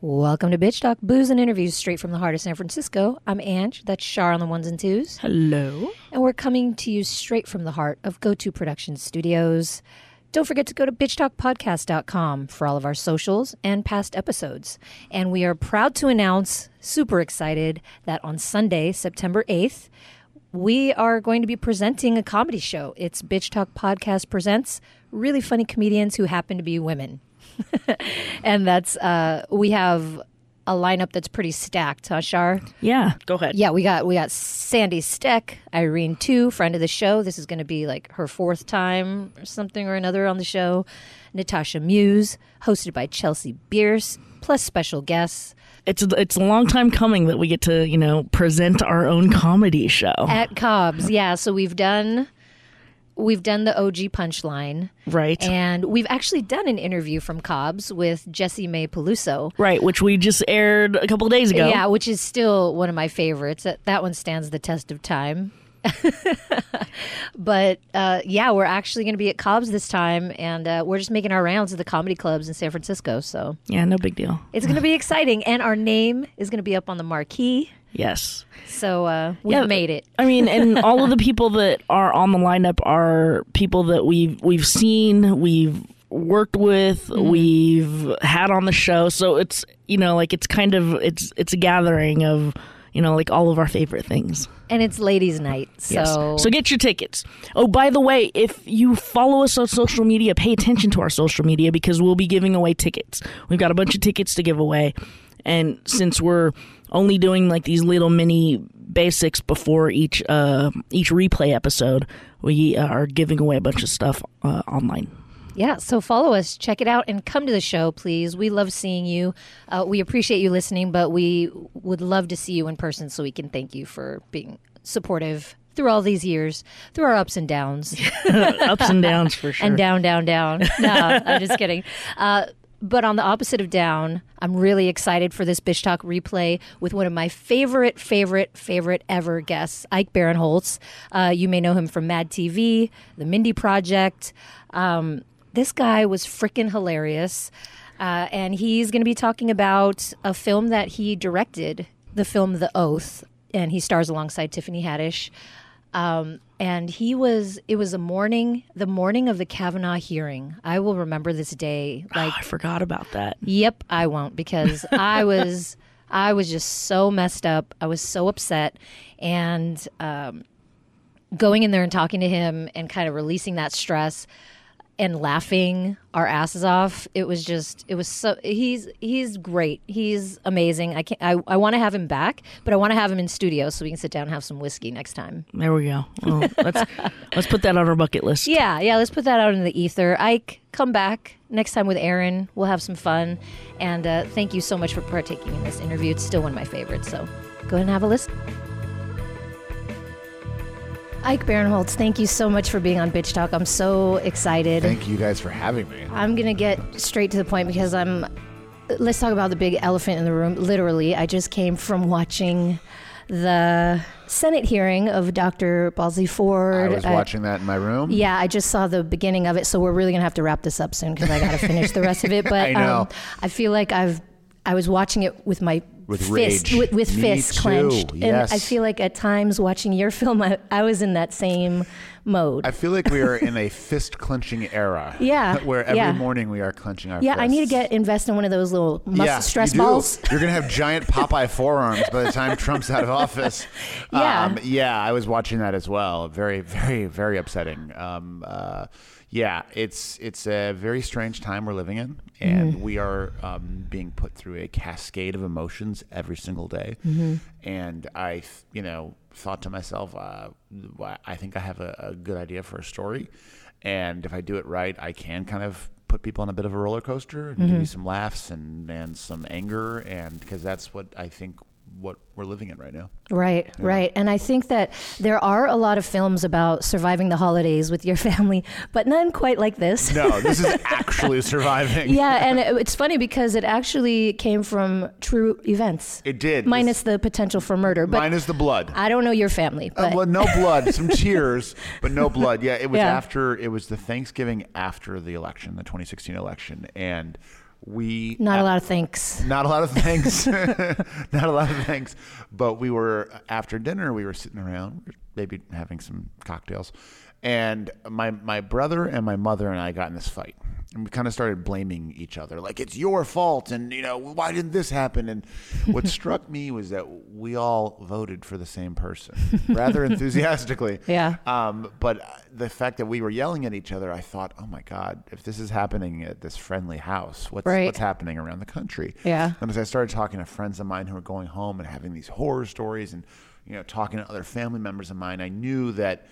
Welcome to Bitch Talk, booze and interviews straight from the heart of San Francisco. I'm Ange, that's Char on the ones and twos. Hello. And we're coming to you straight from the heart of Go To Production Studios. Don't forget to go to bitchtalkpodcast.com for all of our socials and past episodes. And we are proud to announce, super excited, that on Sunday, September 8th, we are going to be presenting a comedy show. It's Bitch Talk Podcast Presents really funny comedians who happen to be women. and that's, uh, we have a lineup that's pretty stacked, huh, Shar? Yeah, go ahead. Yeah, we got we got Sandy Steck, Irene Tu, friend of the show. This is going to be like her fourth time or something or another on the show. Natasha Muse, hosted by Chelsea Bierce, plus special guests It's it's a long time coming that we get to you know present our own comedy show. at Cobb's. Yeah, so we've done we've done the OG punchline, Right. and we've actually done an interview from Cobb's with Jessimae Peluso. right, which we just aired a couple of days ago. Yeah, which is still one of my favorites. That that one stands the test of time. but uh, yeah, we're actually going to be at Cobb's this time, and uh, we're just making our rounds of the comedy clubs in San Francisco. So Yeah, no big deal. it's going to be exciting, and our name is going to be up on the marquee. Yes. So uh, we've Yeah, made it. I mean, and all of the people that are on the lineup are people that we've we've seen, we've worked with, Mm-hmm. we've had on the show. So it's you know like it's kind of it's it's a gathering of you know like all of our favorite things. And it's ladies' night, so Yes. So get your tickets. Oh, by the way, if you follow us on social media, pay attention to our social media because we'll be giving away tickets. We've got a bunch of tickets to give away. And since we're only doing like these little mini basics before each uh, each replay episode, we uh, are giving away a bunch of stuff uh, online. Yeah, so follow us, check it out, and come to the show, please. We love seeing you. Uh, we appreciate you listening, but we would love to see you in person so we can thank you for being supportive through all these years, through our ups and downs, Ups and downs for sure. and down, down, down. No, I'm just kidding. Uh, but on the opposite of down, I'm really excited for this Bitch Talk replay with one of my favorite, favorite, favorite ever guests, Ike Barinholtz. Uh, you may know him from Mad TV, The Mindy Project. Um, this guy was freaking hilarious. Uh, and he's going to be talking about a film that he directed, the film The Oath, and he stars alongside Tiffany Haddish. Um, and he was, it was a morning, the morning of the Kavanaugh hearing. I will remember this day like I forgot about that. Yep, I won't because I was I was just so messed up. I was so upset, and um, going in there and talking to him and kind of releasing that stress and laughing our asses off. It was just it was so he's he's great. He's amazing. I can I, I want to have him back, but I want to have him in studio so we can sit down and have some whiskey next time. There we go. Well, let's let's put that on our bucket list. Yeah, yeah, let's put that out in the ether. Ike, come back next time with Aaron. We'll have some fun. And uh, thank you so much for partaking in this interview. It's still one of my favorites, so go ahead and have a listen. Ike Barinholtz, thank you so much for being on Bitch Talk. I'm so excited. Thank you guys for having me. I'm going to get straight to the point because I'm. Let's talk about the big elephant in the room. Literally, I just came from watching the Senate hearing of Dr. Blasey Ford. I was watching that in my room. yeah, I just saw the beginning of it, so we're really gonna have to wrap this up soon because I gotta finish the rest of it. But I know. Um, I feel like I've I was watching it with my With fist rage. with, with fists clenched, yes. and I feel like at times watching your film, I, I was in that same mode. I feel like we are in a fist clenching era. Yeah, Where every yeah. morning we are clenching our yeah, I need to get invest in one of those little mus- yeah, stress you balls. You're gonna have giant Popeye forearms by the time Trump's out of office. Yeah. um, yeah. I was watching that as well. Very, very, very upsetting. Um, uh, yeah, it's it's a very strange time we're living in, and Mm-hmm. we are um, being put through a cascade of emotions every single day. Mm-hmm. And I, you know, thought to myself, uh, I think I have a, a good idea for a story, and if I do it right, I can kind of put people on a bit of a roller coaster and Mm-hmm. give you some laughs and, and some anger and because that's what I think what we're living in right now. Right, right. And I think that there are a lot of films about surviving the holidays with your family, but none quite like this. No, this is actually surviving. yeah, and it, it's funny because it actually came from true events. It did. minus the potential for murder. But minus the blood. I don't know your family, Uh, well, no blood, some tears, but no blood. Yeah, it was Yeah. after it was the Thanksgiving after the election, the 2016 election, and we Not a lot of thanks. not a lot of thanks. not a lot of thanks. But we were after dinner. We were sitting around, maybe having some cocktails, and my my brother and my mother and I got in this fight, and we kind of started blaming each other, like it's your fault, and you know why didn't this happen? And what struck me was that we all voted for the same person, rather enthusiastically. Yeah. Um, but the fact that we were yelling at each other, I thought, oh my God, if this is happening at this friendly house, what's Right. what's happening around the country? Yeah. And as I started talking to friends of mine who were going home and having these horror stories, and you know, talking to other family members of mine, I knew that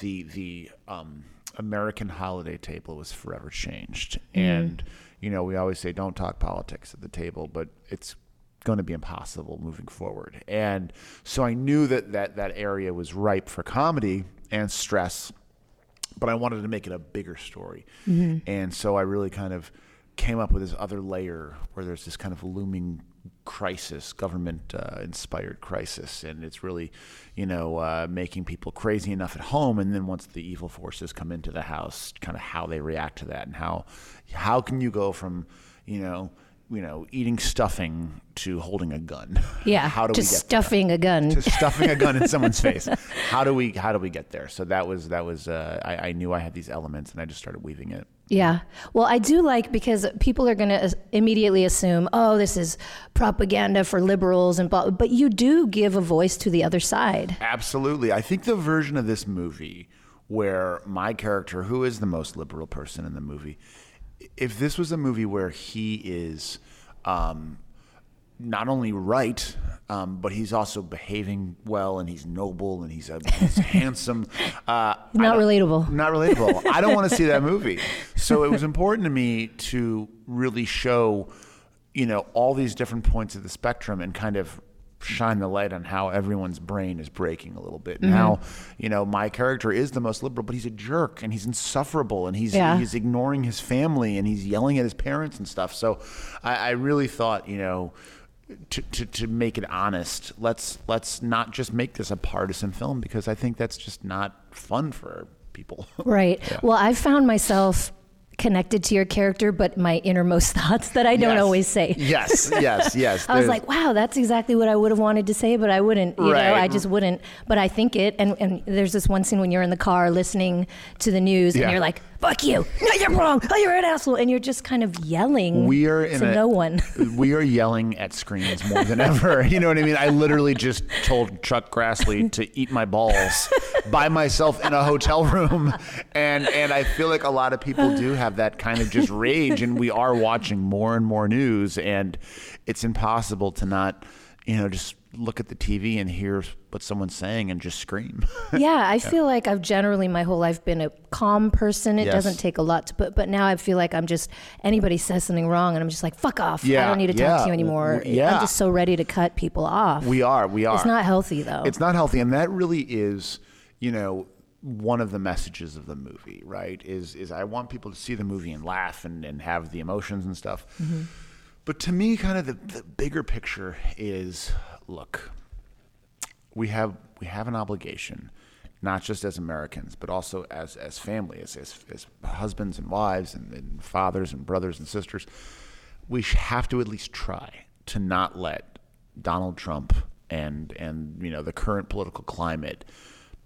the the um, American holiday table was forever changed. And you know, we always say don't talk politics at the table, but it's going to be impossible moving forward. And so I knew that that that area was ripe for comedy and stress but I wanted to make it a bigger story. And so I really kind of came up with this other layer where there's this kind of looming crisis, government uh, inspired crisis. And it's really, you know, uh, making people crazy enough at home. And then once the evil forces come into the house, kind of how they react to that and how, how can you go from, you know, you know, eating stuffing to holding a gun. Yeah. How do to we get there? stuffing a gun. to stuffing a gun in someone's face. How do we how do we get there? So that was that was uh, I, I knew I had these elements and I just started weaving it. Yeah. Well, I do like because people are going to immediately assume, oh, this is propaganda for liberals and blah, but you do give a voice to the other side. Absolutely. I think the version of this movie where my character, who is the most liberal person in the movie, if this was a movie where he is um, not only right, um, but he's also behaving well and he's noble and he's, a, he's handsome. Uh, Not relatable. Not relatable. I don't want to see that movie. So it was important to me to really show, you know, all these different points of the spectrum and kind of shine the light on how everyone's brain is breaking a little bit. And how, you know, my character is the most liberal, but he's a jerk and he's insufferable and he's Yeah. he's ignoring his family and he's yelling at his parents and stuff. So I, I really thought, you know, to, to, to make it honest, let's let's not just make this a partisan film because I think that's just not fun for people. Right. Well, I've found myself connected to your character, but my innermost thoughts that I don't Yes. always say. Yes, yes, yes. I was like, wow, that's exactly what I would have wanted to say, but I wouldn't. You know, I just wouldn't. But I think it. And, and there's this one scene when you're in the car listening to the news, Yeah. and you're like, "Fuck you! No, you're wrong! Oh, you're an asshole!" And you're just kind of yelling we are in to a, no one. we are yelling at screens more than ever. You know what I mean? I literally just told Chuck Grassley to eat my balls by myself in a hotel room, and and I feel like a lot of people do have that kind of just rage, and we are watching more and more news, and it's impossible to not, you know, just look at the TV and hear what someone's saying and just scream. yeah, I feel like I've generally my whole life been a calm person. It Yes. doesn't take a lot to put, but now I feel like I'm just anybody says something wrong, and I'm just like, "Fuck off! Yeah, I don't need to yeah, talk to you anymore." yeah. I'm just so ready to cut people off. we are, we are. It's not healthy though. It's not healthy, and that really is, you know, one of the messages of the movie, right? Is is I want people to see the movie and laugh and, and have the emotions and stuff. Mm-hmm. But to me, kind of the, the bigger picture is, look, we have we have an obligation, not just as Americans, but also as as family, as as, as husbands and wives and, and fathers and brothers and sisters. We have to at least try to not let Donald Trump and and you know the current political climate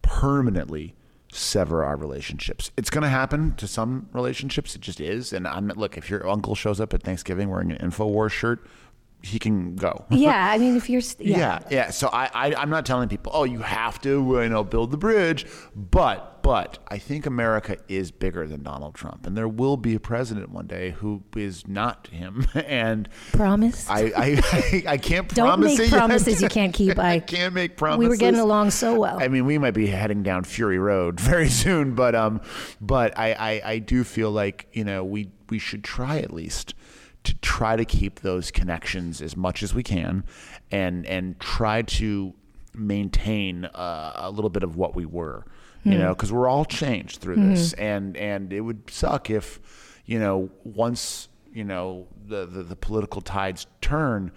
permanently sever our relationships. It's going to happen to some relationships. It just is. And I'm look if your uncle shows up at Thanksgiving wearing an Infowars shirt, he can go. yeah, I mean, if you're, st- yeah. Yeah, yeah. So I, I, I'm not telling people, oh, you have to, you know, build the bridge. But, but I think America is bigger than Donald Trump, and there will be a president one day who is not him. And promise. I, I, I, I can't Don't promise make it yet. promises you can't keep. I, I can't make promises. we were getting along so well. I mean, we might be heading down Fury Road very soon, but um, but I, I, I do feel like you know we we should try at least to try to keep those connections as much as we can, and and try to maintain uh, a little bit of what we were, you know, because we're all changed through this, and and it would suck if, you know, once you know the the, the political tides turn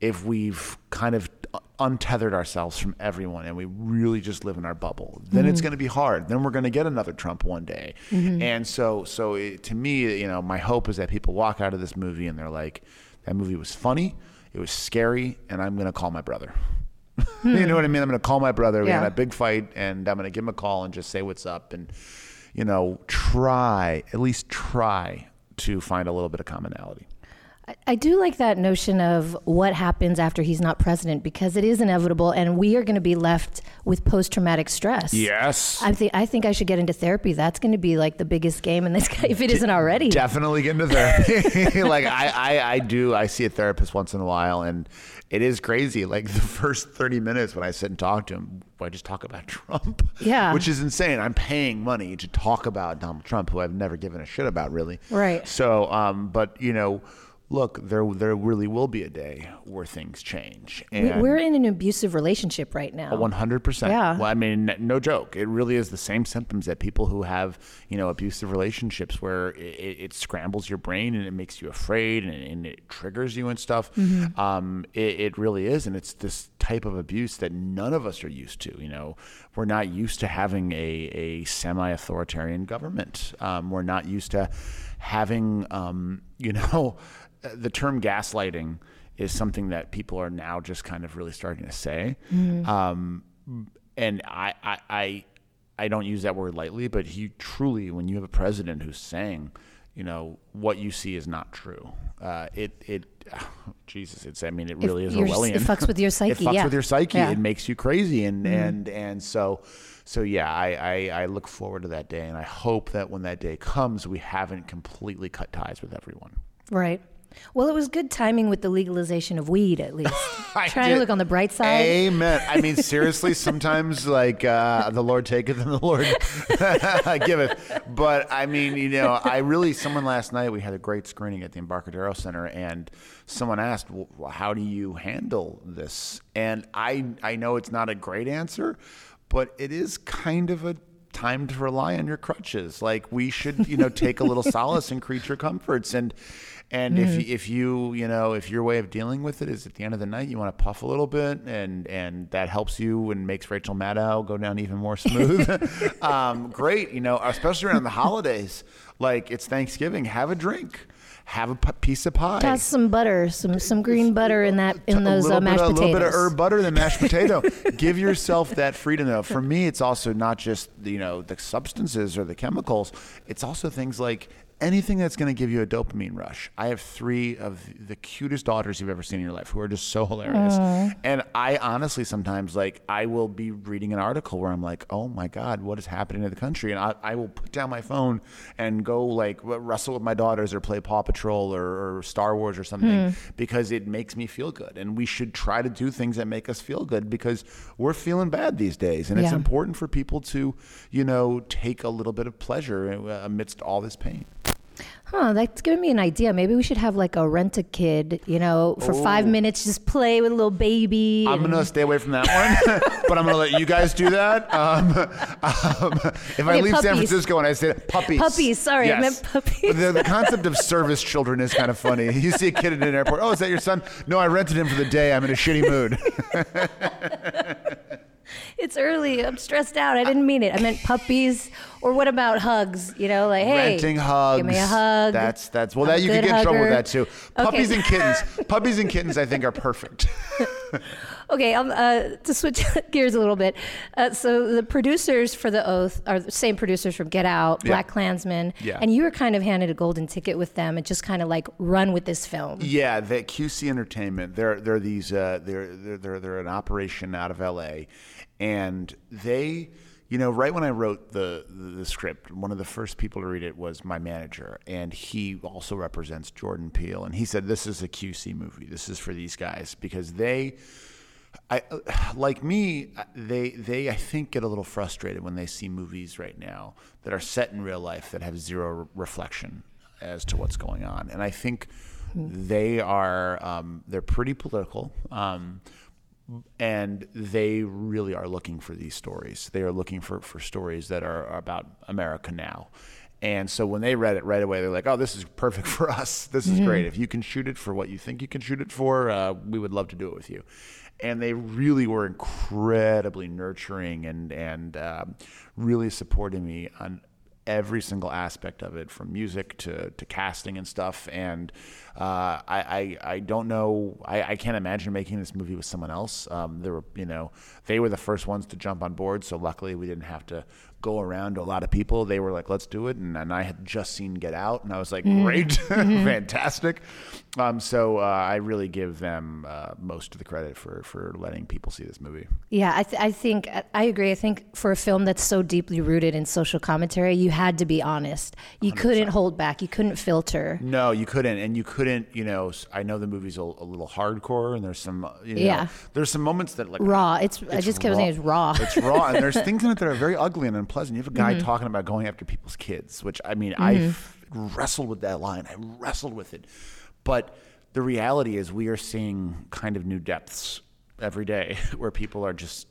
if we've kind of untethered ourselves from everyone and we really just live in our bubble, then it's mm-hmm. going to be hard. Then we're going to get another Trump one day. Mm-hmm. And so, so it, to me, you know, my hope is that people walk out of this movie and they're like, that movie was funny, it was scary, and I'm going to call my brother. you know what I mean? I'm going to call my brother. We're Yeah. to have a big fight, and I'm going to give him a call and just say what's up, and you know, try at least try to find a little bit of commonality. I- do like that notion of what happens after he's not president because it is inevitable, and we are going to be left with post traumatic stress. Yes. I think I think I should get into therapy. That's going to be like the biggest game in this if it isn't already. Definitely get into therapy. like I, I, I do. I see a therapist once in a while, and it is crazy. Like the first thirty minutes when I sit and talk to him, I just talk about Trump. Yeah. which is insane. I'm paying money to talk about Donald Trump, who I've never given a shit about, really. Right. So, um, but you know. Look, there there really will be a day where things change, and We're in an abusive relationship right now. one hundred percent. Yeah. Well, I mean, no joke. It really is the same symptoms that people who have, you know, abusive relationships, where it, it, it scrambles your brain and it makes you afraid and, and it triggers you and stuff. Mm-hmm. Um, it, it really is, and it's this type of abuse that none of us are used to. You know, we're not used to having a a semi-authoritarian government. Um, we're not used to having, um, you know, the term gaslighting is something that people are now just kind of really starting to say. Um, and I, I, I, I don't use that word lightly, but he truly, when you have a president who's saying, you know, what you see is not true. Uh, it, it, Jesus, it's, I mean, it really is you're- Orwellian. it fucks with your psyche, it fucks yeah. with your psyche. Yeah. It makes you crazy. And, and, and so, so yeah, I, I, I look forward to that day. And I hope that when that day comes, we haven't completely cut ties with everyone. Right. Well, it was good timing with the legalization of weed, at least. Trying to look on the bright side. Amen. I mean, seriously, sometimes like uh, the Lord taketh and the Lord giveth. But I mean, you know, I really, someone last night, we had a great screening at the Embarcadero Center, and someone asked, well, how do you handle this? And I, I know it's not a great answer, but it is kind of a time to rely on your crutches. Like we should, you know, take a little solace in creature comforts and and if if you you know if your way of dealing with it is at the end of the night you want to puff a little bit and and that helps you and makes Rachel Maddow go down even more smooth. um, great, you know, especially around the holidays. Like it's Thanksgiving, have a drink. Have a p- piece of pie. Toss some butter, some some green butter in that in those uh, mashed potatoes. A little bit of herb butter than mashed potato. Give yourself that freedom. Though for me, it's also not just you know the substances or the chemicals. It's also things like anything that's going to give you a dopamine rush. I have three of the cutest daughters you've ever seen in your life who are just so hilarious. And I honestly sometimes like I will be reading an article where I'm like, oh my god, what is happening to the country? And I, I will put down my phone and go like wrestle with my daughters or play Paw Patrol or, or Star Wars or something because it makes me feel good. And we should try to do things that make us feel good because we're feeling bad these days. And it's important for people to, you know, take a little bit of pleasure uh, amidst all this pain. Huh, that's giving me an idea. Maybe we should have like a rent a kid, you know, for five minutes, just play with a little baby. I'm and- gonna stay away from that one, but I'm gonna let you guys do that. Um, um, if I Okay, leave San. Francisco and I say puppies, Puppies, sorry, I meant puppies. The, the concept of service children is kind of funny. You see a kid in an airport. Oh, is that your son? No, I rented him for the day. I'm in a shitty mood. It's early. I'm stressed out. I didn't mean it. I meant puppies. Or what about hugs? You know, like hey, Renting hugs. Give me a hug. That's that's well. I'm that you could get in trouble with that too. Okay. Puppies and kittens. Puppies and kittens, I think, are perfect. Okay, um, uh, to switch gears a little bit. Uh, so the producers for The Oath are the same producers from Get Out, Yeah. BlacKkKlansman, Yeah. and you were kind of handed a golden ticket with them and just kind of like run with this film. Yeah, the QC Entertainment. They're they're these uh, they're they're they're they're an operation out of L.A. and they, you know, right when I wrote the, the the script, one of the first people to read it was my manager, and he also represents Jordan Peele, and he said this is a QC movie. This is for these guys because they. I like me. They they I think get a little frustrated when they see movies right now that are set in real life that have zero reflection as to what's going on, and I think they are um, they're pretty political. Um, and they really are looking for these stories. They are looking for, for stories that are, are about America now. And so when they read it right away, they're like, "Oh, this is perfect for us. This is great. If you can shoot it for what you think you can shoot it for, uh, we would love to do it with you." And they really were incredibly nurturing and and um, really supporting me on every single aspect of it, from music to, to casting and stuff. And uh, I, I I don't know. I, I can't imagine making this movie with someone else. Um, there were you know they were the first ones to jump on board, so luckily we didn't have to go around to a lot of people. They were like, "Let's do it," and, and I had just seen Get Out, and I was like, "Great, fantastic." Um, so uh, I really give them uh, most of the credit for for letting people see this movie. Yeah, I, th- I think I agree. I think for a film that's so deeply rooted in social commentary, you had to be honest. You could not hold back. You couldn't filter. No, you couldn't, and you couldn't. You know, I know the movie's a, a little hardcore, and there's some. uh, You know, Yeah. There's some moments that like Raw. It's, I just kept saying it's raw. It's raw, and there's things in it that are very ugly and unpleasant. You have a guy Mm-hmm. talking about going after people's kids, which I mean, I wrestled with that line. I wrestled with it, but the reality is, we are seeing kind of new depths every day, where people are just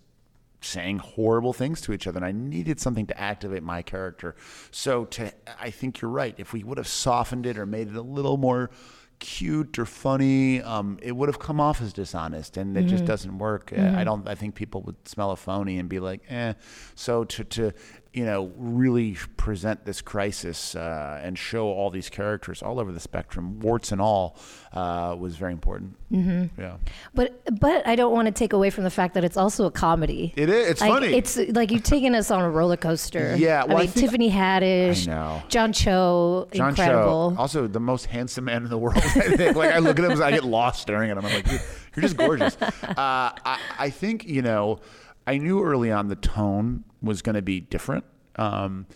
saying horrible things to each other and I needed something to activate my character. So to I think you're right. If we would have softened it or made it a little more cute or funny, um, it would have come off as dishonest and it just doesn't work. Uh, I don't I think people would smell a phony and be like, eh. So to to you know, really present this crisis uh, and show all these characters all over the spectrum, warts and all, uh, was very important. Mm-hmm. Yeah. But but I don't want to take away from the fact that it's also a comedy. It is. It's like, funny. It's like you've taken us on a roller coaster. Yeah, well, I I think- Tiffany Haddish, I know. John Cho, John incredible. Cho, also the most handsome man in the world. I think. Like I look at him, I get lost staring at him. I'm like, you're, you're just gorgeous. Uh, I, I think you know, I knew early on the tone was going to be different. Um,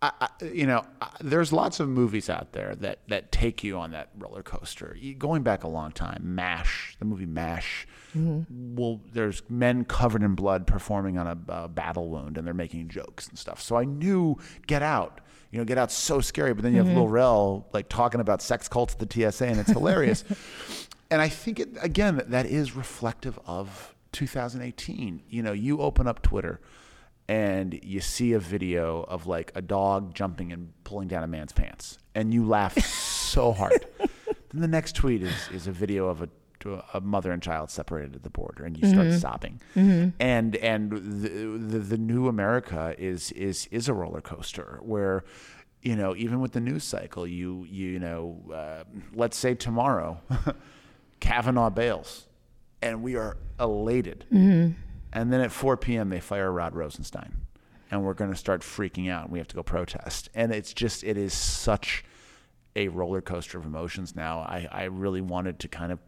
I, I, you know, I- there's lots of movies out there that that take you on that roller coaster. You, going back a long time, Mash, the movie Mash. Well, there's men covered in blood performing on a, uh battle wound, and they're making jokes and stuff. So I knew Get Out. You know, Get Out's so scary, but then you have Lil Rel like talking about sex cults at the TSA, and it's hilarious. and I think it again that is reflective of 2018. You know, you open up Twitter and you see a video of like a dog jumping and pulling down a man's pants, and you laugh so hard. then the next tweet is is a video of a a mother and child separated at the border, and you start sobbing. And and the, the the new America is is is a roller coaster where. You know, even with the news cycle, you you know, uh, let's say tomorrow, Kavanaugh bails, and we are elated. And then at 4 p.m., they fire Rod Rosenstein, and we're going to start freaking out. And we have to go protest. And it's just, it is such a roller coaster of emotions now. I, I really wanted to kind of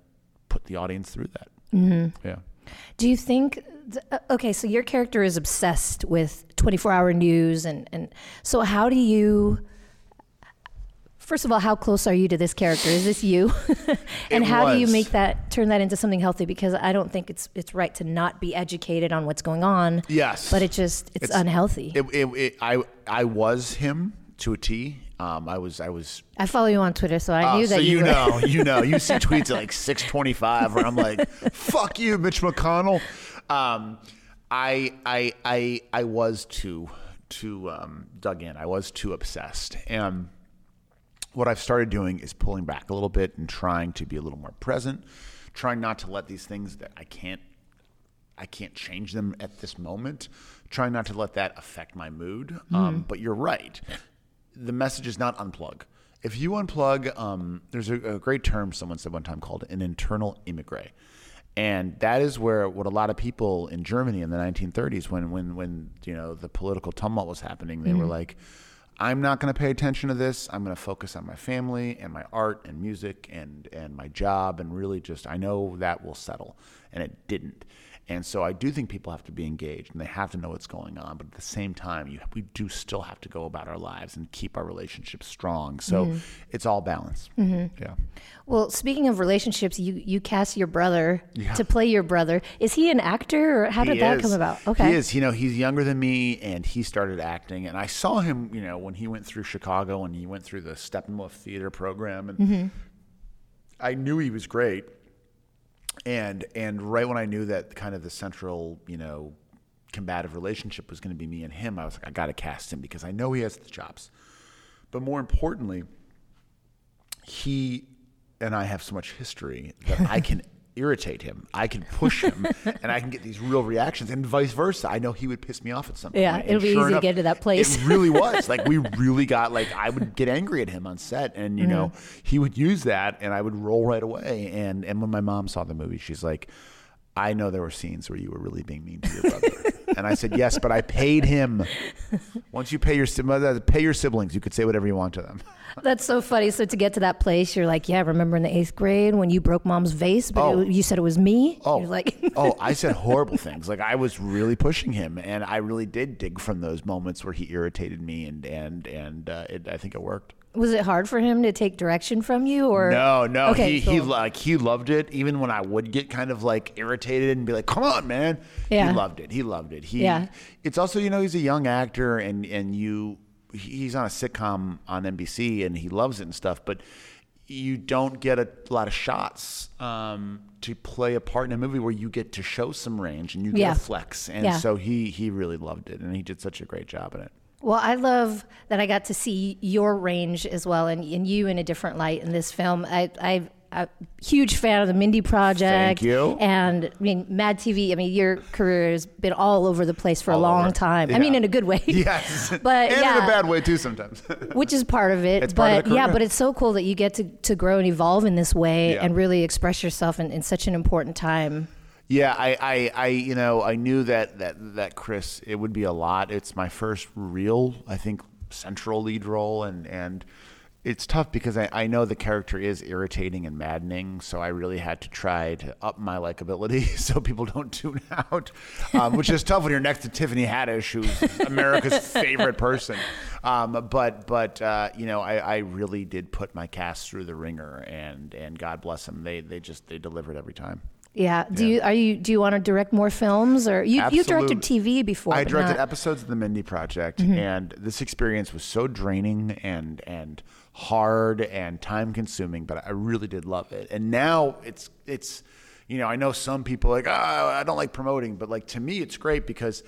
put the audience through that. Mm-hmm. Yeah. Do you think? th- uh, Okay, so your character is obsessed with 24-hour news, and and so how do you? First of all, how close are you to this character? Is this you? and It how do you make that turn that into something healthy? Because I don't think it's it's right to not be educated on what's going on. Yes. but it just it's, It's- unhealthy. It, it, it, I, I was him to a T. Um, I was, I was I follow you on Twitter, so I knew so that you were. So you know, you know, you see tweets at like six twenty-five where I'm like, "Fuck you, Mitch McConnell." Um, I, I, I, I was too, too um, dug in. I was too obsessed, and what I've started doing is pulling back a little bit and trying to be a little more present, trying not to let these things that I can't I can't change them at this moment. Trying not to let that affect my mood. Um, but you're right. The message is not unplug. If you unplug, um, there's a, a great term someone said one time called an internal immigrant. And that is where what a lot of people in Germany in the 1930s, when when when you know the political tumult was happening, they were like, "I'm not going to pay attention to this. I'm going to focus on my family and my art and music and and my job and really just I know that will settle." And it didn't. And so I do think people have to be engaged and they have to know what's going on. But at the same time, you, we do still have to go about our lives and keep our relationships strong. So it's all balance. Yeah. Well, speaking of relationships, you you cast your brother to play your brother. Is he an actor, or how did He that is. come about? Okay, He is. You know, he's younger than me, and he started acting. And I saw him, you know, when he went through Chicago and he went through the Steppenwolf Theater program, and Mm-hmm. I knew he was great. And and right when I knew that kind of the central, you know, combative relationship was going to be me and him, I was like, I got to cast him because I know he has the chops. But more importantly, he and I have so much history that I can irritate him. I can push him, and I can get these real reactions, and vice versa. I know he would piss me off at some Yeah, point. it'll and be sure easy to get to that place. It really was. Like we really got like I would get angry at him on set, and you know Mm-hmm. he would use that, and I would roll right away. And and when my mom saw the movie, she's like. I know there were scenes where you were really being mean to your brother, and I said yes, but I paid him. Once you pay your pay your siblings, you could say whatever you want to them. That's so funny. So to get to that place, you're like, yeah, remember in the eighth grade when you broke mom's vase, but Oh. it- you said it was me? Oh, You're like, oh, I said horrible things. Like I was really pushing him, and I really did dig from those moments where he irritated me, and and and uh, it, I think it worked. Was it hard for him to take direction from you, or No, no, Okay, he he like he loved it. Even when I would get kind of like irritated and be like, "Come on, man," Yeah. he loved it. He loved it. He, Yeah. It's also you know he's a young actor, and and you he's on a sitcom on NBC, and he loves it and stuff, but. You don't get a lot of shots um, to play a part in a movie where you get to show some range and you get Yeah. a flex, and Yeah. so he he really loved it, and he did such a great job in it. Well, I love that I got to see your range as well, and, and you in a different light in this film. I, I, I'm a huge fan of the Mindy Project. Thank you. And I mean, Mad TV. I mean, your career has been all over the place for a long over. time. I mean, in a good way. Yes, But, and yeah. in a bad way too sometimes. which is part of it. It's but part of the yeah, but it's so cool that you get to, to grow and evolve in this way Yeah. and really express yourself in, in such an important time. Yeah, I, I, I, you know, I knew that that that Chris, it would be a lot. It's my first real, I think, central lead role, and and it's tough because I, I know the character is irritating and maddening, so I really had to try to up my likability so people don't tune out, um, which is tough when you're next to Tiffany Haddish, who's America's favorite person. Um, but but uh, you know, I, I really did put my cast through the ringer, and and God bless them, they they just they delivered every time. Yeah. Do you are you do you want to direct more films or you you directed TV before? I directed not- Mm-hmm. episodes of the Mindy Project, and this experience was so draining and and hard and time consuming, but I really did love it. And now it's it's you know I know some people like oh I don't like promoting, but like to me it's great because.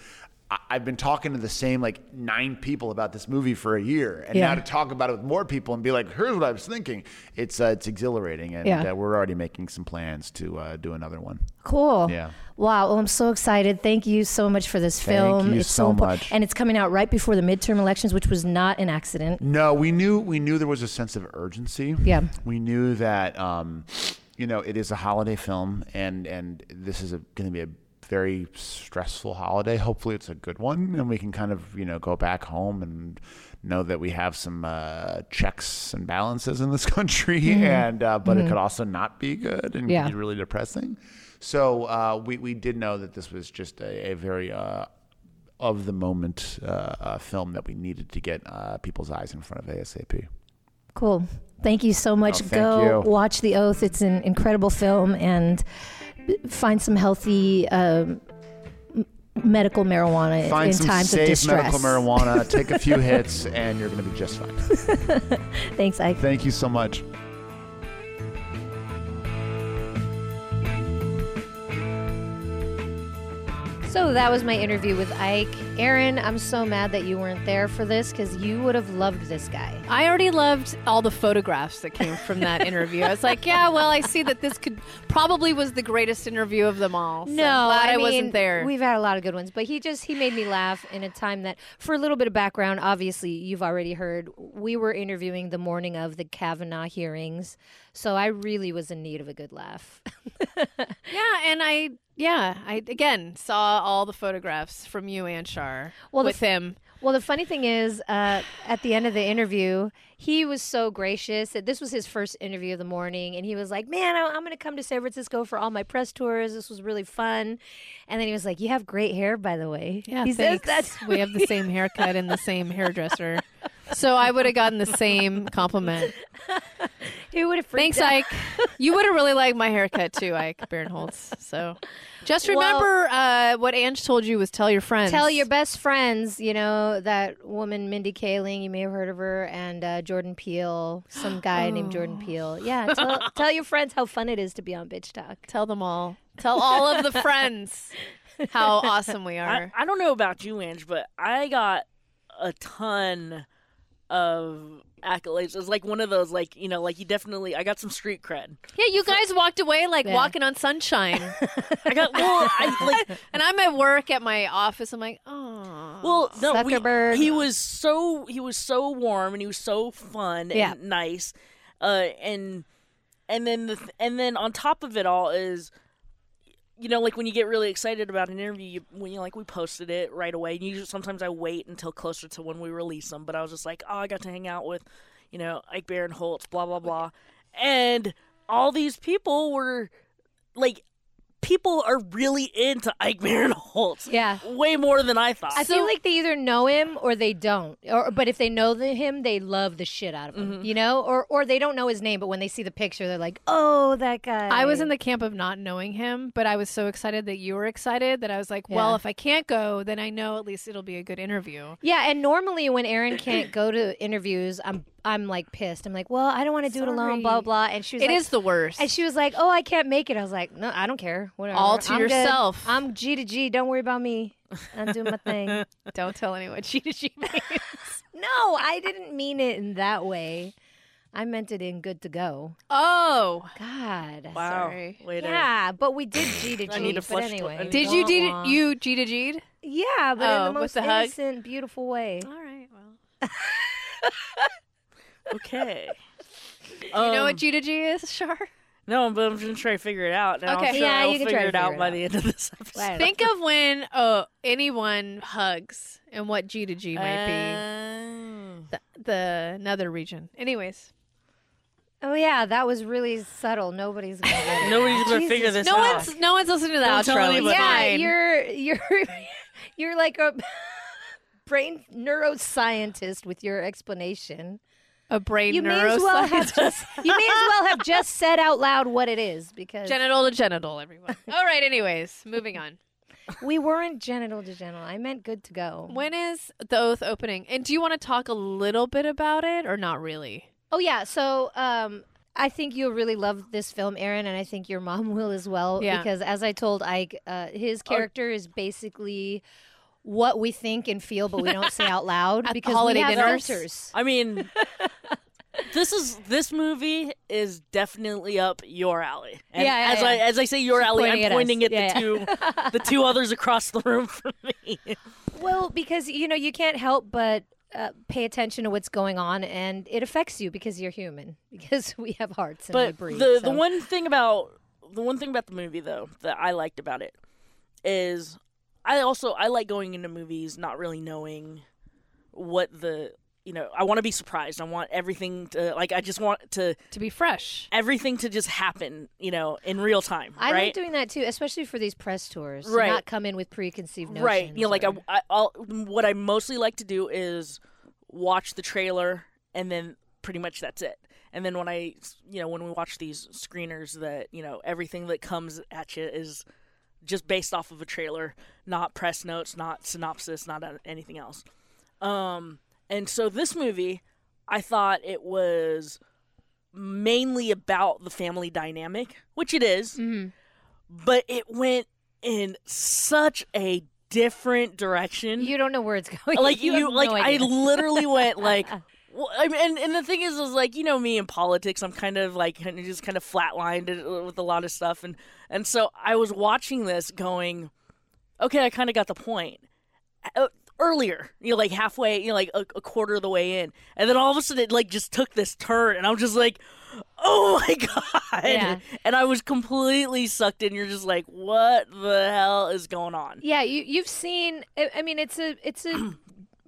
I've been talking to the same like nine people about this movie for a year, and Yeah. now to talk about it with more people and be like, "Here's what I was thinking." It's uh, it's exhilarating, and Yeah. uh, we're already making some plans to uh, do another one. Cool. Yeah. Wow. Well, I'm so excited. Thank you so much for this film. Thank you it's so impor- much. and it's coming out right before the midterm elections, which was not an accident. No, we knew we knew there was a sense of urgency. Yeah. we knew that um, you know it is a holiday film, and and this is going to be a very stressful holiday. Hopefully, it's a good one, and we can kind of you know go back home and know that we have some uh, checks and balances in this country, and uh, but it could also not be good and Yeah. be really depressing. So uh, we we did know that this was just a, a very uh, of the moment uh, uh, film that we needed to get uh, people's eyes in front of ASAP. Cool. Thank you so much. Oh, Go you. watch The Oath. It's an incredible film and find some healthy um, medical marijuana Find in some times of safe distress. medical marijuana, take a few hits, and you're going to be just fine. Thanks, Ike. Thank you so much. So that was my interview with Ike. Aaron, I'm so mad that you weren't there for this because you would have loved this guy. I already loved all the photographs that came from that interview. I was like, yeah, well, I see that this could probably was the greatest interview of them all. So No, glad I, mean, wasn't there. We've had a lot of good ones, but he just he made me laugh in a time that, for a little bit of background, obviously you've already heard. We were interviewing the morning of the Kavanaugh hearings, so I really was in need of a good laugh. yeah, and I yeah, I again saw all the photographs from you and Shar Well, the with f- him. Well, the funny thing is, uh, at the end of the interview, he was so gracious. that This was his first interview of the morning, and he was like, "Man, I- I'm going to come to San Francisco for all my press tours. This was really fun." And then he was like, "You have great hair, by the way." Yeah, he says thanks. that. we have the same haircut and the same hairdresser. So I would have gotten the same compliment. He would have freaked Thanks, out. Ike. You would have really liked my haircut too, Ike Barinholtz. So just Well- remember uh, what Ange told you was tell your friends. Tell your best friends, you know, that woman, Mindy Kaling, you may have heard of her, and uh, Jordan Peele, some guy named Jordan Peele. Yeah, tell, tell your friends how fun it is to be on Bitch Talk. Tell them all. Tell all of the friends how awesome we I, are. I don't know about you, Ange, but I got a ton of accolades. It was like one of those, like you know, like you definitely. I got some street cred. Yeah, you guys walked away like Yeah. walking on sunshine. I got well, I like and I'm at work at my office. I'm like, oh. Well, no, we- Zuckerberg. he was so he was so warm and he was so fun Yeah. and nice, uh, and and then the and then on top of it all is, you know, like when you get really excited about an interview, you, when you like we posted it right away. And usually, sometimes I wait until closer to when we release them, but I was just like, oh, I got to hang out with, you know, Ike Barinholtz, blah blah blah, and all these people were like. People are really into Ike Barinholtz. Yeah. Way more than I thought. I feel like they either know him or they don't. Or but if they know the, him, they love the shit out of him. Mm-hmm. You know? Or or they don't know his name, but when they see the picture, they're like, "Oh, that guy." I was in the camp of not knowing him, but I was so excited that you were excited that I was like, well, Yeah. if I can't go, then I know at least it'll be a good interview. Yeah, and normally when Aaron can't go to interviews, I'm I'm like pissed. I'm like, "Well, I don't want to do it alone." Blah blah. And she was It like, is the worst. And she was like, "Oh, I can't make it." I was like, "No, I don't care. Whatever. All to I'm good. yourself. I'm G to G. Don't worry about me. I'm doing my thing." Don't tell anyone. She she means. no, I didn't mean it in that way. I meant it in good to go. Oh, God. Wow. Sorry. Later. Yeah, but we did G to G. I need to but flush- anyway. I did you Wah, G wah. you G to G'd? Yeah, but Oh, in the oh, most the hug? innocent, beautiful way. All right. Well, Okay. you know Um, what G to G is, Shar? No, but I'm just trying to figure it out. And Okay. I'm sure Yeah, I'll you can figure try to it out figure it by the end of this episode. Think of when oh anyone hugs and what G to G might be. Oh. The, the another region. Anyways, Oh yeah, that was really subtle. Nobody's gonna get it. Nobody's gonna Jesus. figure this no out. one's no one's listening to that Don't outro. It's yeah, fine. you're you're you're like a brain neuroscientist with your explanation. A brain You may as well have just you may as well have just said out loud what it is because genital to genital, everyone. All right. Anyways, moving on. we weren't genital to genital. I meant good to go. When is the oath opening? And do you want to talk a little bit about it or not really? Oh yeah, so um, I think you'll really love this film, Aaron, and I think your mom will as well. Yeah. Because as I told Ike, uh, his character is basically what we think and feel, but we don't say out loud At because holiday we have dinners. filters. I mean, this is this movie is definitely up your alley. And Yeah, yeah, as yeah. I as I say your alley, pointing I'm us. pointing at, Yeah, the two the two others across the room from me. Well, because you know you can't help but uh, pay attention to what's going on, and it affects you because you're human. Because we have hearts and we But breathe. the so. the one thing about the one thing about the movie though that I liked about it is I also I like going into movies not really knowing what the you know I want to be surprised. I want everything to like I just want to To be fresh. everything to just happen you know in real time. I right? like doing that too, especially for these press tours. Right. not come in with preconceived notions. right you know like I, or- I I'll, what i mostly like to do is watch the trailer and then pretty much that's it and then when i you know when we watch these screeners that you know everything that comes at you is just based off of a trailer not press notes not synopsis not anything else. Um and so this movie i thought it was mainly about the family dynamic which it is, but it went in such a different direction. You don't know where it's going. like you, have like no I literally went like well, I mean, and, and the thing is, is like you know me in politics, I'm kind of like just kind of flatlined with a lot of stuff, and and so I was watching this, going, okay, I kind of got the point. Uh, earlier, you know, like halfway, you know, like a, a quarter of the way in, and then all of a sudden it like just took this turn, and I'm just like, oh my god, Yeah. and I was completely sucked in. You're just like, what the hell is going on? Yeah, you you've seen. I I mean, it's a it's a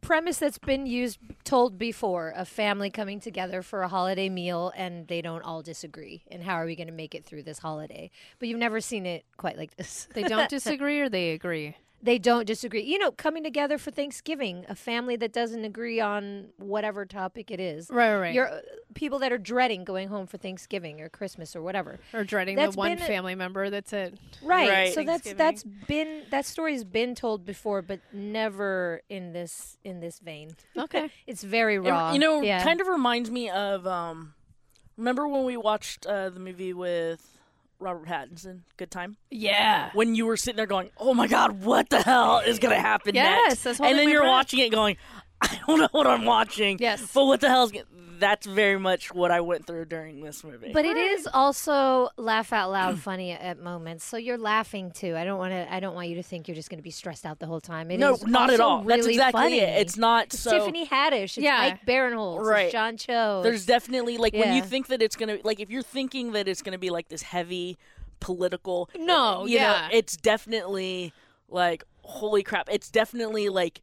premise that's been used told before: a family coming together for a holiday meal, and they don't all disagree. And how are we going to make it through this holiday? But you've never seen it quite like this. They don't disagree or they agree. They don't disagree. You know, coming together for Thanksgiving, a family that doesn't agree on whatever topic it is. Right, right, right. You're uh, people that are dreading going home for Thanksgiving or Christmas or whatever. Or dreading That's the one been a- family member that's it. Right. Right. So that's that's been that story's been told before, but never in this in this vein. Okay. It's very It- raw. you know, yeah. kind of reminds me of um, remember when we watched uh, the movie with Robert Pattinson, Good Time? Yeah. When you were sitting there going, "Oh my God, what the hell is going to happen Yes, next?" that's and then my you're breath. watching it going, I don't know what I'm watching. Yes. But what the hell's that's very much what I went through during this movie. But it is also laugh out loud funny at moments. So you're laughing too. I don't want to. I don't want you to think you're just going to be stressed out the whole time. It no, is not at also all. That's exactly funny. it. It's not It's so. Tiffany Haddish. It's Yeah. Ike Barinholtz. Right. It's John Cho. There's definitely like when you think that it's gonna like if you're thinking that it's gonna be like this heavy political. No, you know, yeah. it's definitely like holy crap. It's definitely like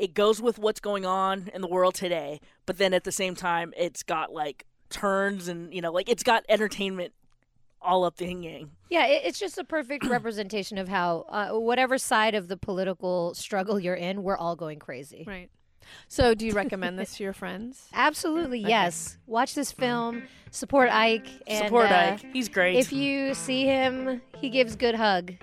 it goes with what's going on in the world today, but then at the same time, it's got like turns and you know like it's got entertainment all up the yin yang. Yeah, it's just a perfect representation of how uh, whatever side of the political struggle you're in, we're all going crazy. Right. So, do you recommend this to your friends? Absolutely, yes. Watch this film. Support Ike. And, Support uh, Ike. He's great. If you see him, he gives good hug.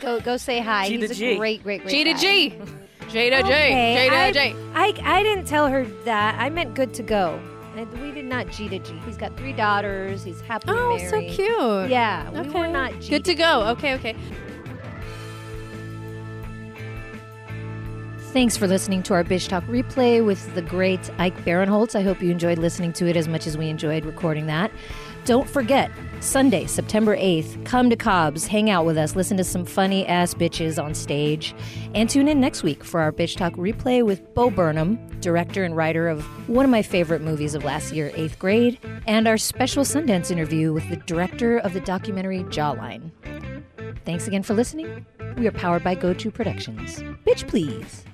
Go go say hi. G to He's a G. great, great, great G to. G. J to J. Okay, J I, to J. I, I didn't tell her that. I meant good to go. And We did not G to G. He's got three daughters. He's happily Oh, so cute. Yeah, we were not G Good to go. Okay, okay. Thanks for listening to our Bitch Talk replay with the great Ike Barinholtz. I hope you enjoyed listening to it as much as we enjoyed recording that. Don't forget, Sunday, September 8th, come to Cobb's, hang out with us, listen to some funny ass bitches on stage, and tune in next week for our Bitch Talk replay with Bo Burnham, director and writer of one of my favorite movies of last year, Eighth Grade, and our special Sundance interview with the director of the documentary Jawline. Thanks again for listening. We are powered by GoTo Productions. Bitch, please.